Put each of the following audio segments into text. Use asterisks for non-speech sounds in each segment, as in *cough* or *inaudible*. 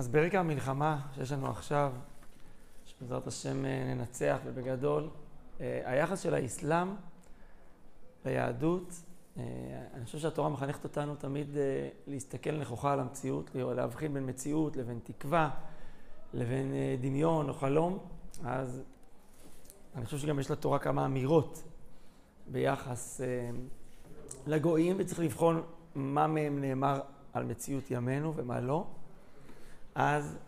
אז ברקע המלחמה שיש לנו עכשיו, שבעזרת השם אה, ננצח ובגדול, אה, היחס של האסלאם ליהדות, אה, אני חושב שהתורה מחנכת אותנו תמיד להסתכל נכוחה על המציאות, להבחין בין מציאות לבין תקווה, לבין דמיון או חלום, אז אני חושב שגם יש לתורה כמה אמירות ביחס לגויים, וצריך לבחון מה מהם נאמר על מציאות ימינו ומה לא. אז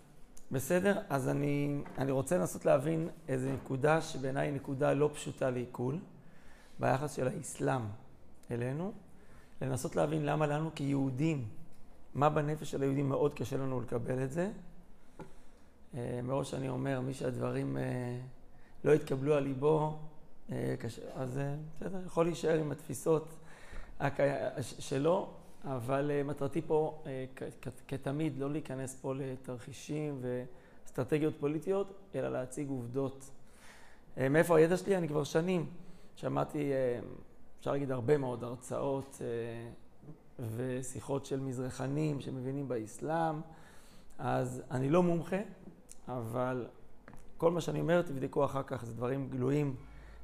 בסדר, אז אני, אני רוצה לנסות להבין איזו נקודה שבעיניי היא נקודה לא פשוטה לעיכול, ביחס של האסלאם אלינו, לנסות להבין למה לנו כיהודים, מה בנפש של היהודים מאוד קשה לנו לקבל את זה. אה, מראש אני אומר, מי שהדברים אה, לא יתקבלו על ליבו, אה, קשה, אז בסדר, יכול להישאר עם התפיסות שלו, אבל uh, מטרתי פה, uh, כתמיד, לא להיכנס פה לתרחישים ואסטרטגיות פוליטיות, אלא להציג עובדות. Uh, מאיפה הידע שלי? אני כבר שנים שמעתי, אפשר להגיד, הרבה מאוד הרצאות ושיחות של מזרחנים שמבינים באסלאם, אז אני לא מומחה, אבל כל מה שאני אומר, תבדקו אחר כך, זה דברים גלויים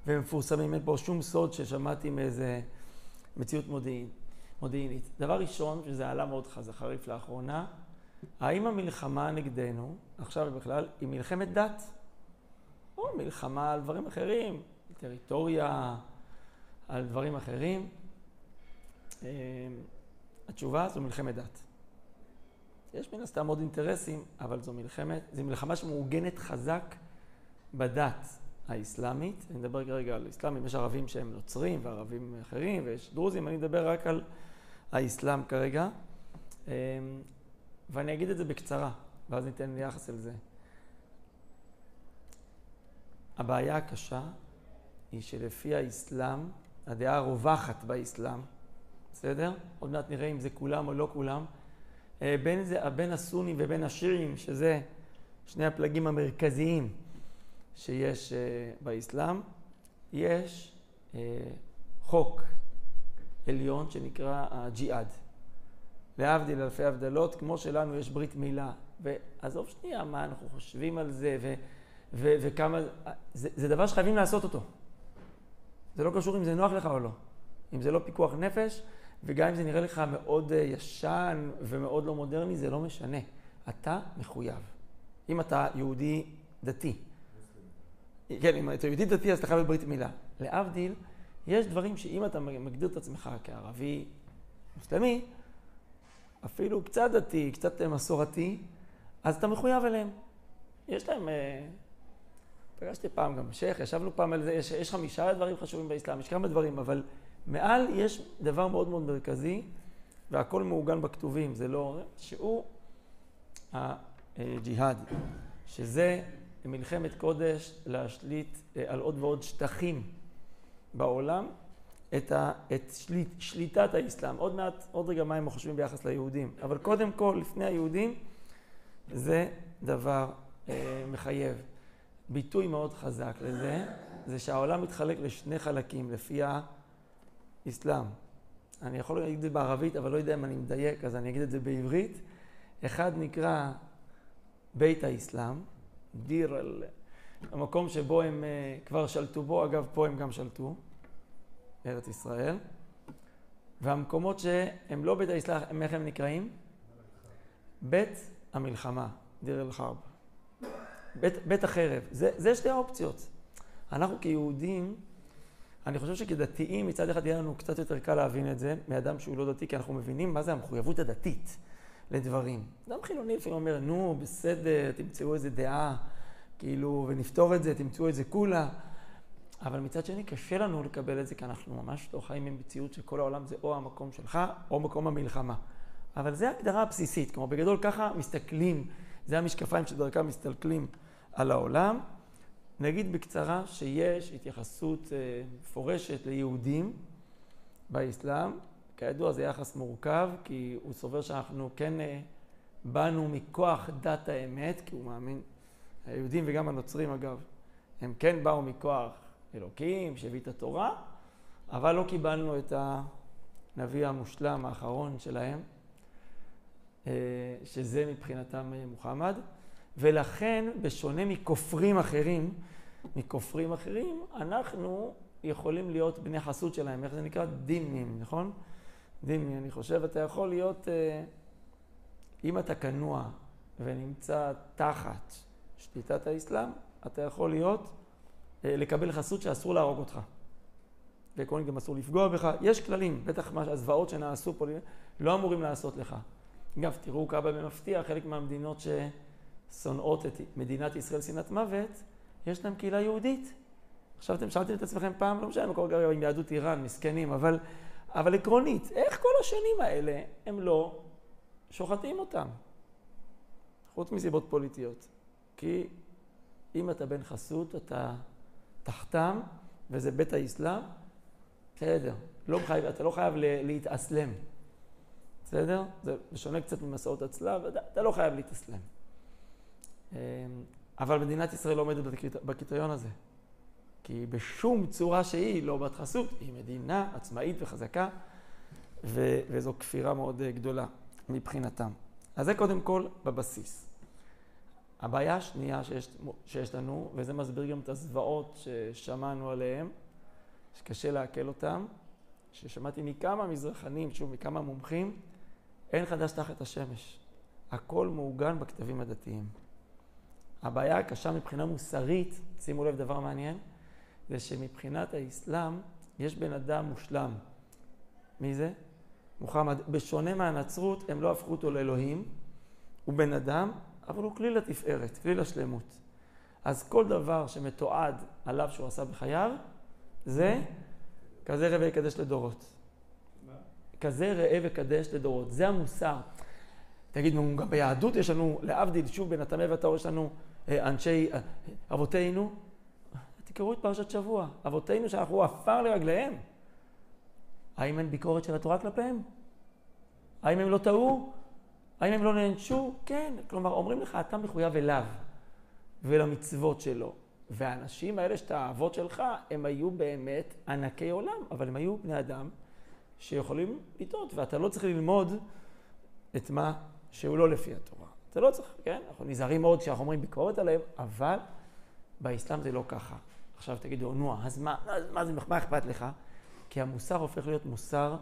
ומפורסמים, אין פה שום סוד ששמעתי מאיזה מציאות מודיעין. מודיעינית. דבר ראשון, שזה עלה מאוד חזק, חריף לאחרונה, האם המלחמה נגדנו, עכשיו ובכלל, היא מלחמת דת? או מלחמה על דברים אחרים, טריטוריה, על דברים אחרים? אה, התשובה זו מלחמת דת. יש מן הסתם עוד אינטרסים, אבל זו מלחמת, זו מלחמה שמעוגנת חזק בדת האסלאמית. אני מדבר כרגע על אסלאמים, יש ערבים שהם נוצרים וערבים אחרים, ויש דרוזים, אני מדבר רק על האסלאם כרגע, אמ, ואני אגיד את זה בקצרה, ואז ניתן יחס אל זה. הבעיה הקשה היא שלפי האסלאם, הדעה הרווחת באסלאם, בסדר? עוד מעט נראה אם זה כולם או לא כולם. אה, בין, זה, בין הסונים ובין השיעים, שזה שני הפלגים המרכזיים שיש אה, באסלאם, יש אה, חוק עליון שנקרא הג'יהאד. להבדיל אלפי הבדלות, כמו שלנו יש ברית מילה. ועזוב שנייה מה אנחנו חושבים על זה ו, ו, וכמה... זה, זה דבר שחייבים לעשות אותו. זה לא קשור אם זה נוח לך או לא. אם זה לא פיקוח נפש, וגם אם זה נראה לך מאוד אה, ישן ומאוד לא מודרני, זה לא משנה. אתה מחויב. אם אתה יהודי דתי. כן, אם אתה יהודי דתי אז אתה חייב בברית מילה. להבדיל, יש דברים שאם אתה מגדיר את עצמך כערבי מוסלמי, אפילו קצת דתי, קצת מסורתי, אז אתה מחויב אליהם. יש להם... אה, פגשתי פעם גם שייח, ישבנו פעם על זה, יש, יש חמישה דברים חשובים באסלאם, יש כמה דברים, אבל מעל יש דבר מאוד מאוד מרכזי, והכל מעוגן בכתובים, זה לא... שהוא הג'יהאד, שזה מלחמת קודש להשליט אה, על עוד ועוד שטחים בעולם את, ה, את שליט, שליטת האסלאם. עוד מעט, עוד רגע מה הם חושבים ביחס ליהודים. אבל קודם כל, לפני היהודים, זה דבר אה, מחייב. ביטוי מאוד חזק לזה, זה שהעולם מתחלק לשני חלקים לפי האסלאם. אני יכול להגיד את זה בערבית, אבל לא יודע אם אני מדייק, אז אני אגיד את זה בעברית. אחד נקרא בית האסלאם, דיר אל... המקום שבו הם uh, כבר שלטו בו, אגב, פה הם גם שלטו, ארץ ישראל. והמקומות שהם לא בית האסלאם, איך הם נקראים? בית המלחמה, דיר אל-חרב. בית, בית החרב. זה, זה שתי האופציות. אנחנו כיהודים, אני חושב שכדתיים, מצד אחד יהיה לנו קצת יותר קל להבין את זה, מאדם שהוא לא דתי, כי אנחנו מבינים מה זה המחויבות הדתית לדברים. אדם חילוני לפעמים אומר, נו, בסדר, תמצאו איזה דעה. כאילו, ונפתור את זה, תמצאו את זה כולה. אבל מצד שני, קשה לנו לקבל את זה, כי אנחנו ממש לא חיים עם מציאות שכל העולם זה או המקום שלך, או מקום המלחמה. אבל זו ההגדרה הבסיסית. כלומר, בגדול ככה מסתכלים, זה המשקפיים שדרכם מסתכלים על העולם. נגיד בקצרה שיש התייחסות אה, מפורשת ליהודים באסלאם. כידוע זה יחס מורכב, כי הוא סובר שאנחנו כן אה, באנו מכוח דת האמת, כי הוא מאמין היהודים וגם הנוצרים אגב, הם כן באו מכוח אלוקים שהביא את התורה, אבל לא קיבלנו את הנביא המושלם האחרון שלהם, אה, שזה מבחינתם מוחמד, ולכן, בשונה מכופרים אחרים, מכופרים אחרים, אנחנו יכולים להיות בני חסות שלהם, איך זה נקרא? דימים, נכון? דימי, אני חושב, אתה יכול להיות, אה, אם אתה כנוע ונמצא תחת שליטת האסלאם, אתה יכול להיות, אה, לקבל חסות שאסור להרוג אותך. ועקרונית גם אסור לפגוע בך. יש כללים, בטח מה, הזוועות שנעשו פה לא אמורים לעשות לך. אגב, תראו כמה במפתיע, חלק מהמדינות ששונאות את מדינת ישראל שנאת מוות, יש להם קהילה יהודית. עכשיו אתם שאלתם את עצמכם פעם, לא משנה מה קורה עם יהדות איראן, מסכנים, אבל, אבל עקרונית, איך כל השנים האלה הם לא שוחטים אותם? חוץ מסיבות פוליטיות. כי אם אתה בן חסות, אתה תחתם, וזה בית האסלאם, בסדר. לא חייב, אתה לא חייב להתאסלם. בסדר? זה שונה קצת ממסעות הצלב, אתה, לא חייב להתאסלם. אמ, אבל מדינת ישראל לא עומדת בקריטריון הזה. כי בשום צורה שהיא לא בת חסות, היא מדינה עצמאית וחזקה, ו- וזו כפירה מאוד אה, גדולה מבחינתם. אז זה קודם כל בבסיס. הבעיה השנייה שיש, שיש לנו, וזה מסביר גם את הזוועות ששמענו עליהן, שקשה לעכל אותן, ששמעתי מכמה מזרחנים, שוב, מכמה מומחים, אין חדש תחת השמש. הכל מעוגן בכתבים הדתיים. הבעיה הקשה מבחינה מוסרית, שימו לב דבר מעניין, זה שמבחינת האסלאם יש בן אדם מושלם. מי זה? מוחמד. בשונה מהנצרות, הם לא הפכו אותו לאלוהים, הוא בן אדם, אבל הוא כלי לתפארת, כלי לשלמות. אז כל דבר שמתועד עליו שהוא עשה בחייו, זה כזה ראה ויקדש לדורות. כזה ראה וקדש לדורות. זה המוסר. תגיד, גם ביהדות יש לנו, להבדיל, שוב, בין הטמא והטהור יש לנו אה, אנשי אה, אבותינו, תקראו את פרשת שבוע. אבותינו שאנחנו עפר לרגליהם. האם אין ביקורת של התורה כלפיהם? האם הם לא טעו? האם הם לא נענשו? כן. כלומר, אומרים לך, אתה מחויב אליו ולמצוות שלו. והאנשים האלה שאתה האבות שלך, הם היו באמת ענקי עולם, אבל הם היו בני אדם שיכולים לטעות, ואתה לא צריך ללמוד את מה שהוא לא לפי התורה. אתה לא צריך, כן? אנחנו נזהרים מאוד כשאנחנו אומרים ביקורת עליהם, אבל באסלאם זה לא ככה. עכשיו תגידו, נו, אז מה, אז מה, זה, מה אכפת לך? כי המוסר הופך להיות מוסר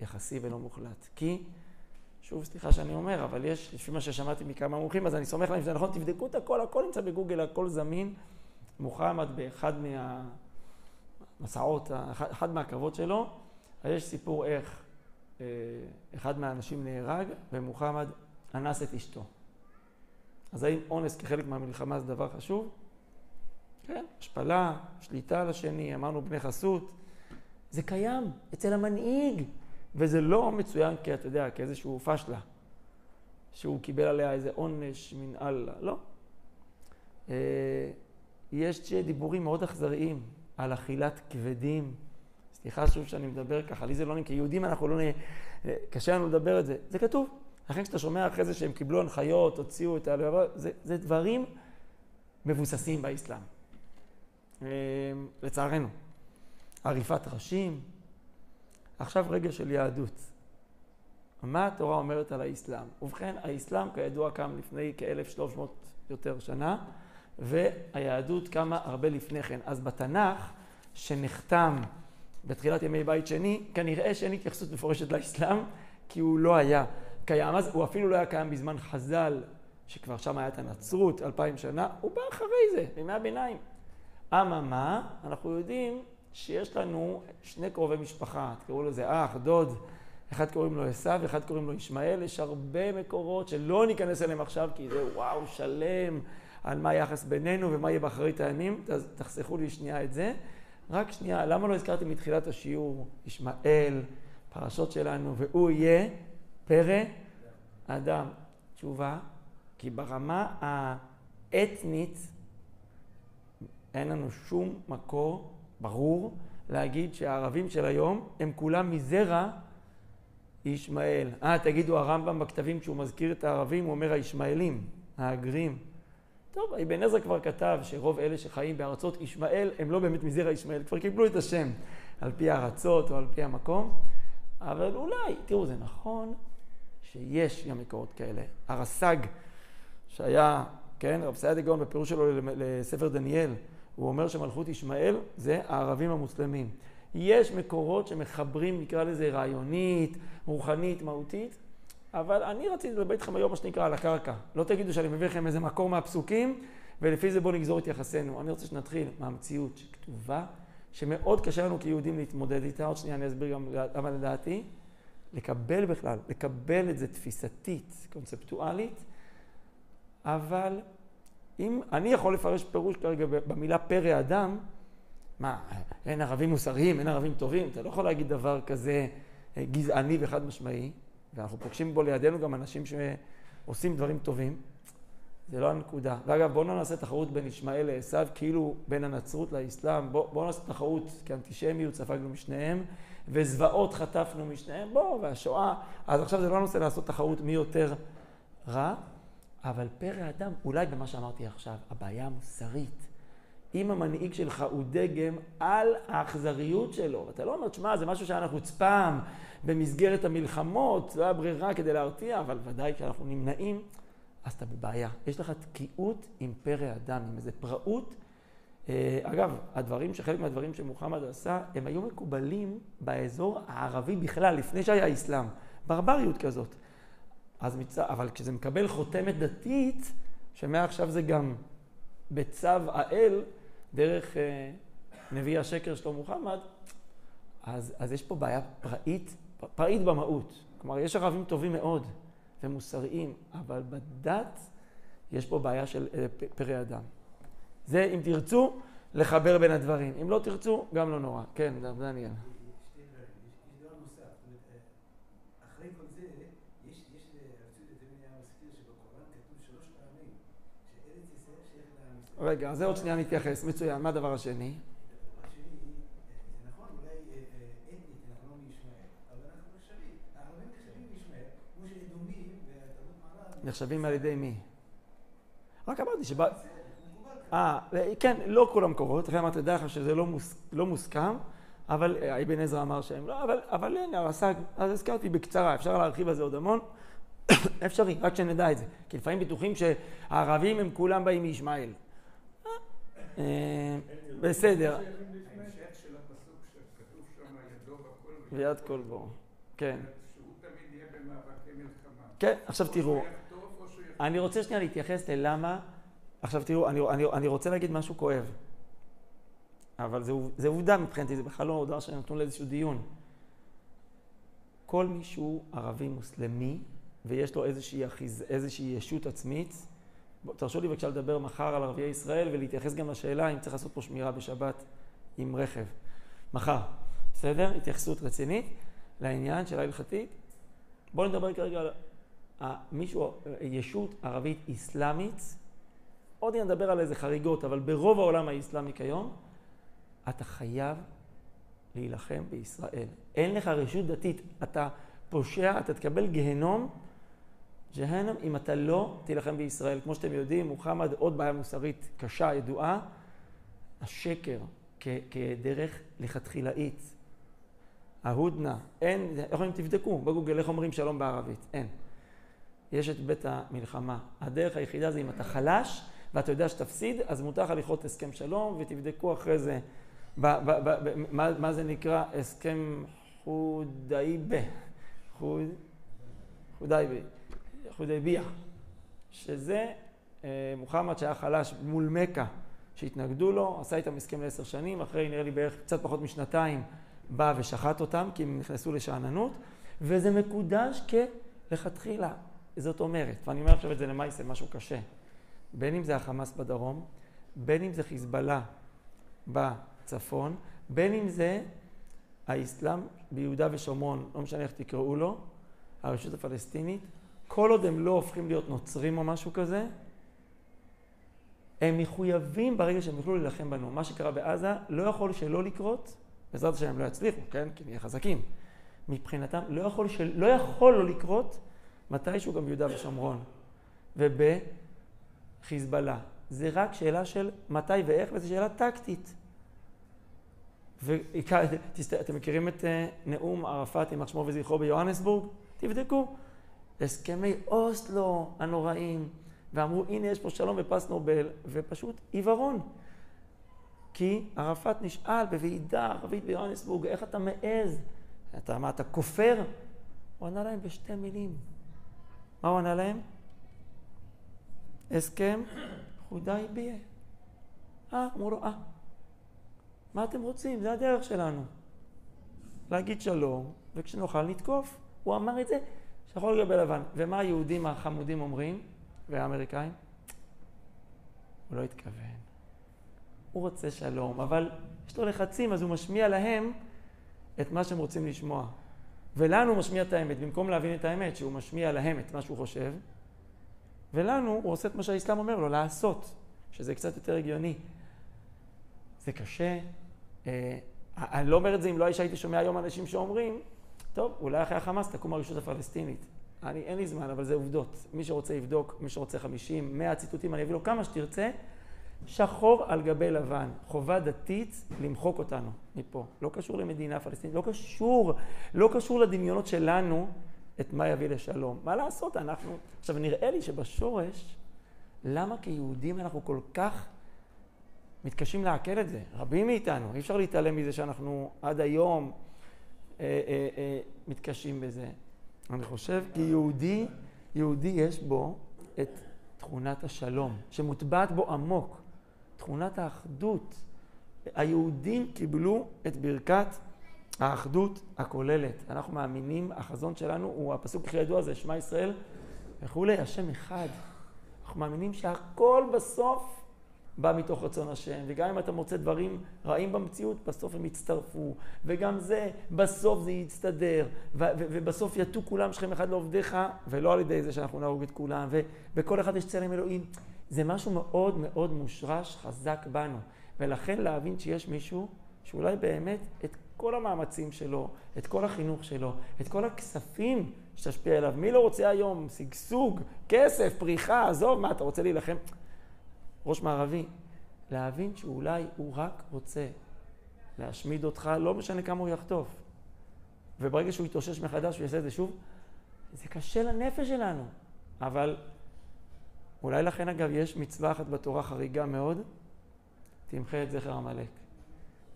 יחסי ולא מוחלט. כי, שוב, סליחה שאני אומר, אבל יש, לפי מה ששמעתי מכמה מומחים, אז אני סומך להם שזה נכון, תבדקו את הכל, הכל נמצא בגוגל, הכל זמין. מוחמד באחד מהמסעות, אחד מהקרבות שלו, יש סיפור איך אה, אחד מהאנשים נהרג ומוחמד אנס את אשתו. אז האם אונס כחלק מהמלחמה זה דבר חשוב? כן, השפלה, שליטה על השני, אמרנו בני חסות. זה קיים אצל המנהיג, וזה לא מצוין כי אתה יודע, כאיזשהו פשלה, שהוא קיבל עליה איזה עונש מן אללה, לא. אה, יש דיבורים מאוד אכזריים על אכילת כבדים. סליחה שוב שאני מדבר ככה, לי זה לא נעים, כיהודים אנחנו לא נהיה, קשה לנו לדבר את זה. זה כתוב. לכן כשאתה שומע אחרי זה שהם קיבלו הנחיות, הוציאו את ה... זה, זה דברים מבוססים באסלאם. אמ, לצערנו. עריפת ראשים. עכשיו רגע של יהדות. מה התורה אומרת על האסלאם? ובכן, האסלאם כידוע קם לפני כ-1300 יותר שנה. והיהדות קמה הרבה לפני כן. אז בתנ"ך, שנחתם בתחילת ימי בית שני, כנראה שאין התייחסות מפורשת לאסלאם, כי הוא לא היה קיים. אז הוא אפילו לא היה קיים בזמן חז"ל, שכבר שם היה את הנצרות, אלפיים שנה, הוא בא אחרי זה, בימי הביניים. אממה, אנחנו יודעים שיש לנו שני קרובי משפחה, תקראו לזה אח, דוד, אחד קוראים לו עשו, אחד קוראים לו ישמעאל, יש הרבה מקורות שלא ניכנס אליהם עכשיו, כי זה וואו, שלם. על מה היחס בינינו ומה יהיה באחרית הימים, אז תחסכו לי שנייה את זה. רק שנייה, למה לא הזכרתי מתחילת השיעור, ישמעאל, פרשות שלנו, והוא יהיה פרא אדם. תשובה, כי ברמה האתנית אין לנו שום מקור ברור להגיד שהערבים של היום הם כולם מזרע ישמעאל. אה, תגידו, הרמב"ם בכתבים, כשהוא מזכיר את הערבים, הוא אומר הישמעאלים, האגרים. טוב, אבן עזרא כבר כתב שרוב אלה שחיים בארצות ישמעאל הם לא באמת מזרע ישמעאל, כבר קיבלו את השם על פי הארצות או על פי המקום, אבל אולי, תראו, זה נכון שיש גם מקורות כאלה. הרס"ג, שהיה, כן, רב סעד הגאון בפירוש שלו לספר דניאל, הוא אומר שמלכות ישמעאל זה הערבים המוסלמים. יש מקורות שמחברים, נקרא לזה רעיונית, רוחנית, מהותית, אבל אני רציתי לדבר איתכם היום, מה שנקרא, על הקרקע. לא תגידו שאני מביא לכם איזה מקור מהפסוקים, ולפי זה בואו נגזור את יחסינו. אני רוצה שנתחיל מהמציאות שכתובה, שמאוד קשה לנו כיהודים להתמודד איתה, עוד שנייה אני אסביר גם למה לדעתי. לקבל בכלל, לקבל את זה תפיסתית, קונספטואלית, אבל אם אני יכול לפרש פירוש כרגע במילה פרא אדם, מה, אין ערבים מוסריים, אין ערבים טובים, אתה לא יכול להגיד דבר כזה אה, גזעני וחד משמעי, ואנחנו פוגשים בו לידינו גם אנשים שעושים דברים טובים. זה לא הנקודה. ואגב, בואו לא נעשה תחרות בין ישמעאל לעשו, כאילו בין הנצרות לאסלאם. בואו בוא נעשה תחרות, כי אנטישמיות ספגנו משניהם, וזוועות חטפנו משניהם. בואו, והשואה. אז עכשיו זה לא הנושא לעשות תחרות מי יותר רע, אבל פרא אדם, אולי במה שאמרתי עכשיו, הבעיה המוסרית. אם המנהיג שלך הוא דגם על האכזריות שלו, אתה לא אומר, תשמע, זה משהו שהיה נחוץ פעם במסגרת המלחמות, לא היה ברירה כדי להרתיע, אבל ודאי כשאנחנו נמנעים, אז אתה בבעיה. יש לך תקיעות עם פרא אדם, עם איזה פראות. אה, אגב, הדברים, שחלק מהדברים שמוחמד עשה, הם היו מקובלים באזור הערבי בכלל, לפני שהיה אסלאם. ברבריות כזאת. אז מצ... אבל כשזה מקבל חותמת דתית, שמעכשיו זה גם בצו האל, דרך אה, נביא השקר שלו מוחמד, אז, אז יש פה בעיה פראית, פראית במהות. כלומר, יש ערבים טובים מאוד ומוסריים, אבל בדת יש פה בעיה של אה, פרא אדם. זה, אם תרצו, לחבר בין הדברים. אם לא תרצו, גם לא נורא. כן, דניאל. רגע, זה עוד שנייה נתייחס. מצוין. מה הדבר השני? נחשבים על ידי מי? רק אמרתי שבא... אה, כן, לא כל המקורות, לכן אמרתי, דרך שזה לא, מוס, לא מוסכם, אבל אה, אבן עזרא אמר שהם לא, אבל, אבל הנה, הרס"ג, אז הזכרתי בקצרה, אפשר להרחיב על זה עוד המון. *coughs* אפשרי, רק שנדע את זה. כי לפעמים בטוחים שהערבים הם כולם באים מישמעאל. אה, בסדר. ויד כל בור. כן. כן, עכשיו תראו. אני רוצה שנייה להתייחס ללמה... עכשיו תראו, אני, אני, אני רוצה להגיד משהו כואב. אבל זה, זה עובדה מבחינתי, זה בכלל לא דבר שנתון לאיזשהו דיון. כל מי שהוא ערבי מוסלמי ויש לו איזושהי, אחיז, איזושהי ישות עצמית, תרשו לי בבקשה לדבר מחר על ערביי ישראל ולהתייחס גם לשאלה אם צריך לעשות פה שמירה בשבת עם רכב. מחר, בסדר? התייחסות רצינית לעניין של ההלכתית. בואו נדבר כרגע על מישהו, ישות ערבית אסלאמית. עוד נדבר על איזה חריגות, אבל ברוב העולם האסלאמי כיום, אתה חייב להילחם בישראל. אין לך רשות דתית, אתה פושע, אתה תקבל גיהנום ג'הנם אם אתה לא תילחם בישראל. כמו שאתם יודעים, מוחמד, עוד בעיה מוסרית קשה, ידועה, השקר כדרך לכתחילאית. ההודנה, אין, איך אומרים, תבדקו בגוגל איך אומרים שלום בערבית, אין. יש את בית המלחמה. הדרך היחידה זה אם אתה חלש ואתה יודע שתפסיד, אז מותר לך לכרות הסכם שלום ותבדקו אחרי זה ב, ב, ב, ב, מה, מה זה נקרא הסכם חודאיבה. חוד... חודאיבה. חודייביה, שזה אה, מוחמד שהיה חלש מול מכה שהתנגדו לו, עשה איתם הסכם לעשר שנים, אחרי נראה לי בערך קצת פחות משנתיים בא ושחט אותם כי הם נכנסו לשאננות, וזה מקודש כלכתחילה. זאת אומרת, ואני אומר עכשיו את זה למעשה, משהו קשה, בין אם זה החמאס בדרום, בין אם זה חיזבאללה בצפון, בין אם זה האסלאם ביהודה ושומרון, לא משנה איך תקראו לו, הרשות הפלסטינית, כל עוד הם לא הופכים להיות נוצרים או משהו כזה, הם מחויבים ברגע שהם יוכלו להילחם בנו. מה שקרה בעזה לא יכול שלא לקרות, בעזרת השם הם לא יצליחו, כן? כי נהיה חזקים. מבחינתם לא יכול, של... לא יכול לא לקרות מתישהו גם ביהודה ושומרון ובחיזבאללה. זה רק שאלה של מתי ואיך, וזו שאלה טקטית. ואתם *laughs* מכירים את אה, נאום ערפאת, יימח שמו וזכרו ביוהנסבורג? תבדקו. הסכמי אוסלו הנוראים, ואמרו, הנה יש פה שלום ופס נובל, ופשוט עיוורון. כי ערפאת נשאל בוועידה ערבית ביוהנסבורג, איך אתה מעז? אתה מה, אתה כופר? הוא ענה להם בשתי מילים. מה הוא ענה להם? הסכם חודאי ביה. אה, אמרו לו, אה, מה אתם רוצים? זה הדרך שלנו. להגיד שלום, וכשנוכל נתקוף. הוא אמר את זה שחור לגבי לבן. ומה היהודים החמודים אומרים, והאמריקאים? הוא לא התכוון. הוא רוצה שלום, אבל יש לו לחצים, אז הוא משמיע להם את מה שהם רוצים לשמוע. ולנו הוא משמיע את האמת, במקום להבין את האמת, שהוא משמיע להם את מה שהוא חושב, ולנו הוא עושה את מה שהאסלאם אומר לו, לעשות, שזה קצת יותר הגיוני. זה קשה. אה, אני לא אומר את זה אם לא הייתי שומע היום אנשים שאומרים, טוב, אולי אחרי החמאס תקום הרשות הפלסטינית. אני, אין לי זמן, אבל זה עובדות. מי שרוצה יבדוק, מי שרוצה 50, 100 ציטוטים, אני אביא לו כמה שתרצה. שחור על גבי לבן, חובה דתית למחוק אותנו מפה. לא קשור למדינה פלסטינית, לא קשור, לא קשור לדמיונות שלנו את מה יביא לשלום. מה לעשות, אנחנו... עכשיו, נראה לי שבשורש, למה כיהודים אנחנו כל כך מתקשים לעכל את זה? רבים מאיתנו, אי אפשר להתעלם מזה שאנחנו עד היום מתקשים בזה. אני חושב כי יהודי, יהודי יש בו את תכונת השלום, שמוטבעת בו עמוק. תכונת האחדות. היהודים קיבלו את ברכת האחדות הכוללת. אנחנו מאמינים, החזון שלנו הוא הפסוק הכי ידוע הזה, שמע ישראל וכולי, השם אחד. אנחנו מאמינים שהכל בסוף בא מתוך רצון השם, וגם אם אתה מוצא דברים רעים במציאות, בסוף הם יצטרפו, וגם זה, בסוף זה יסתדר, ובסוף יטו כולם שכם אחד לעובדיך, ולא על ידי זה שאנחנו נהרוג את כולם, ובכל אחד יש צלם אלוהים. זה משהו מאוד מאוד מושרש, חזק בנו. ולכן להבין שיש מישהו שאולי באמת את כל המאמצים שלו, את כל החינוך שלו, את כל הכספים שתשפיע עליו. מי לא רוצה היום שגשוג, כסף, פריחה, עזוב, מה, אתה רוצה להילחם? ראש מערבי, להבין שאולי הוא רק רוצה להשמיד אותך, לא משנה כמה הוא יחטוף. וברגע שהוא יתאושש מחדש, הוא יעשה את זה שוב, זה קשה לנפש שלנו. אבל אולי לכן אגב יש מצווה אחת בתורה חריגה מאוד, תמחה את זכר עמלק.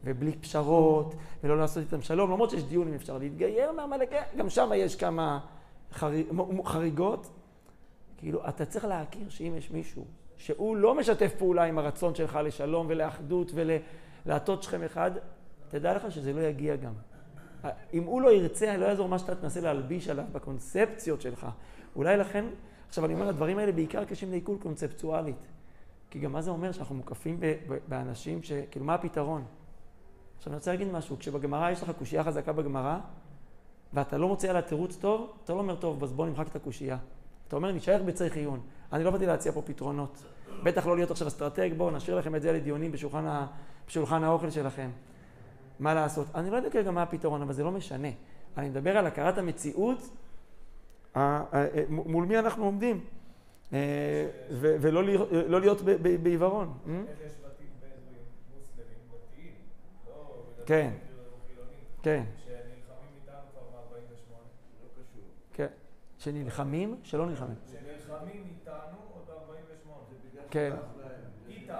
ובלי פשרות, ולא לעשות איתם שלום, למרות שיש דיון אם אפשר להתגייר מעמלק, גם שם יש כמה חריג, חריגות. כאילו, אתה צריך להכיר שאם יש מישהו שהוא לא משתף פעולה עם הרצון שלך לשלום ולאחדות ולהטות שכם אחד, תדע לך שזה לא יגיע גם. אם הוא לא ירצה, לא יעזור מה שאתה תנסה להלביש עליו בקונספציות שלך. אולי לכן עכשיו, אני אומר, הדברים האלה בעיקר קשים לעיכול קונספטואלית. כי גם מה זה אומר שאנחנו מוקפים באנשים ש... כאילו, מה הפתרון? עכשיו, אני רוצה להגיד משהו. כשבגמרא יש לך קושייה חזקה בגמרא, ואתה לא מוצא עליה תירוץ טוב, אתה לא אומר, טוב, אז בוא נמחק את הקושייה. אתה אומר, נשאר בצריך עיון. אני לא באתי להציע פה פתרונות. בטח לא להיות עכשיו אסטרטג, בואו נשאיר לכם את זה לדיונים בשולחן, ה... בשולחן האוכל שלכם. מה לעשות? אני לא יודע כרגע מה הפתרון, אבל זה לא משנה. אני מדבר על הכרת המציאות מול מי אנחנו עומדים, אה, ולא לא להיות בעיוורון. אה? כן, כן. כן. שנלחמים, שלא נלחמים. שנלחמים איתנו עוד 48. כן. איתנו,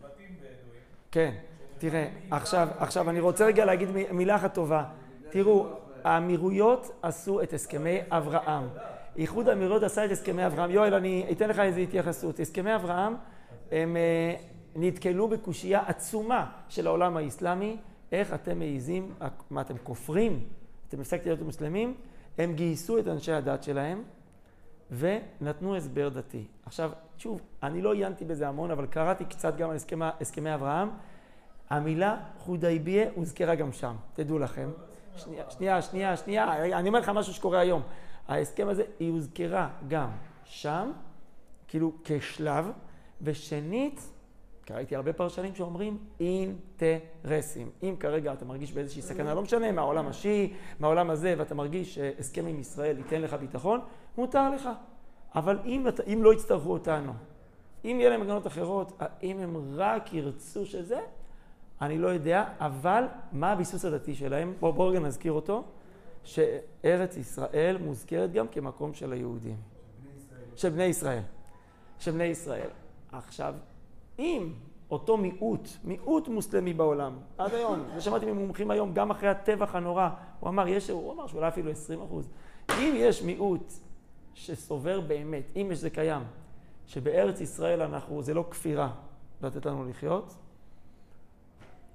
שבטים בדואים. כן. תראה, עכשיו, עכשיו אני רוצה רגע להגיד מילה אחת טובה. תראו, האמירויות עשו את הסכמי אברהם. איחוד האמירויות עשה את הסכמי אברהם. יואל, אני אתן לך איזו התייחסות. הסכמי אברהם, הם אה, נתקלו בקושייה עצומה של העולם האסלאמי. איך אתם מעיזים, מה אתם כופרים? אתם הפסקתם להיות מוסלמים? הם גייסו את אנשי הדת שלהם ונתנו הסבר דתי. עכשיו, שוב, אני לא עיינתי בזה המון, אבל קראתי קצת גם על הסכמי, הסכמי אברהם. המילה חודייביה הוזכרה גם שם, תדעו לכם. שנייה, שנייה, שנייה, שנייה, אני אומר לך משהו שקורה היום. ההסכם הזה, היא הוזכרה גם שם, כאילו כשלב, ושנית, כי ראיתי הרבה פרשנים שאומרים אינטרסים. אם כרגע אתה מרגיש באיזושהי סכנה, לא משנה, מהעולם השיעי, מהעולם הזה, ואתה מרגיש שהסכם עם ישראל ייתן לך ביטחון, מותר לך. אבל אם, אם לא יצטרכו אותנו, אם יהיה להם מגנות אחרות, אם הם רק ירצו שזה, אני לא יודע, אבל מה הביסוס הדתי שלהם? בואו בוא רגע נזכיר אותו. שארץ ישראל מוזכרת גם כמקום של היהודים. של בני ישראל. של בני ישראל. עכשיו, אם אותו מיעוט, מיעוט מוסלמי בעולם, עד היום, *laughs* ושמעתי ממומחים היום, גם אחרי הטבח הנורא, הוא אמר, יש, הוא אמר שאולי אפילו 20 אחוז. אם יש מיעוט שסובר באמת, אם זה קיים, שבארץ ישראל אנחנו, זה לא כפירה לתת לנו לחיות,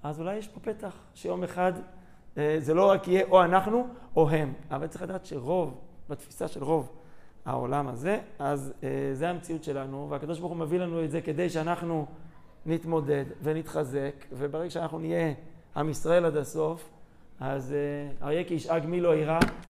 אז אולי יש פה פתח שיום אחד אה, זה לא רק יהיה או אנחנו או הם, אבל צריך לדעת שרוב, בתפיסה של רוב העולם הזה, אז אה, זה המציאות שלנו, והקדוש ברוך הוא מביא לנו את זה כדי שאנחנו נתמודד ונתחזק, וברגע שאנחנו נהיה עם ישראל עד הסוף, אז אריה כי ישאג מי לא יירא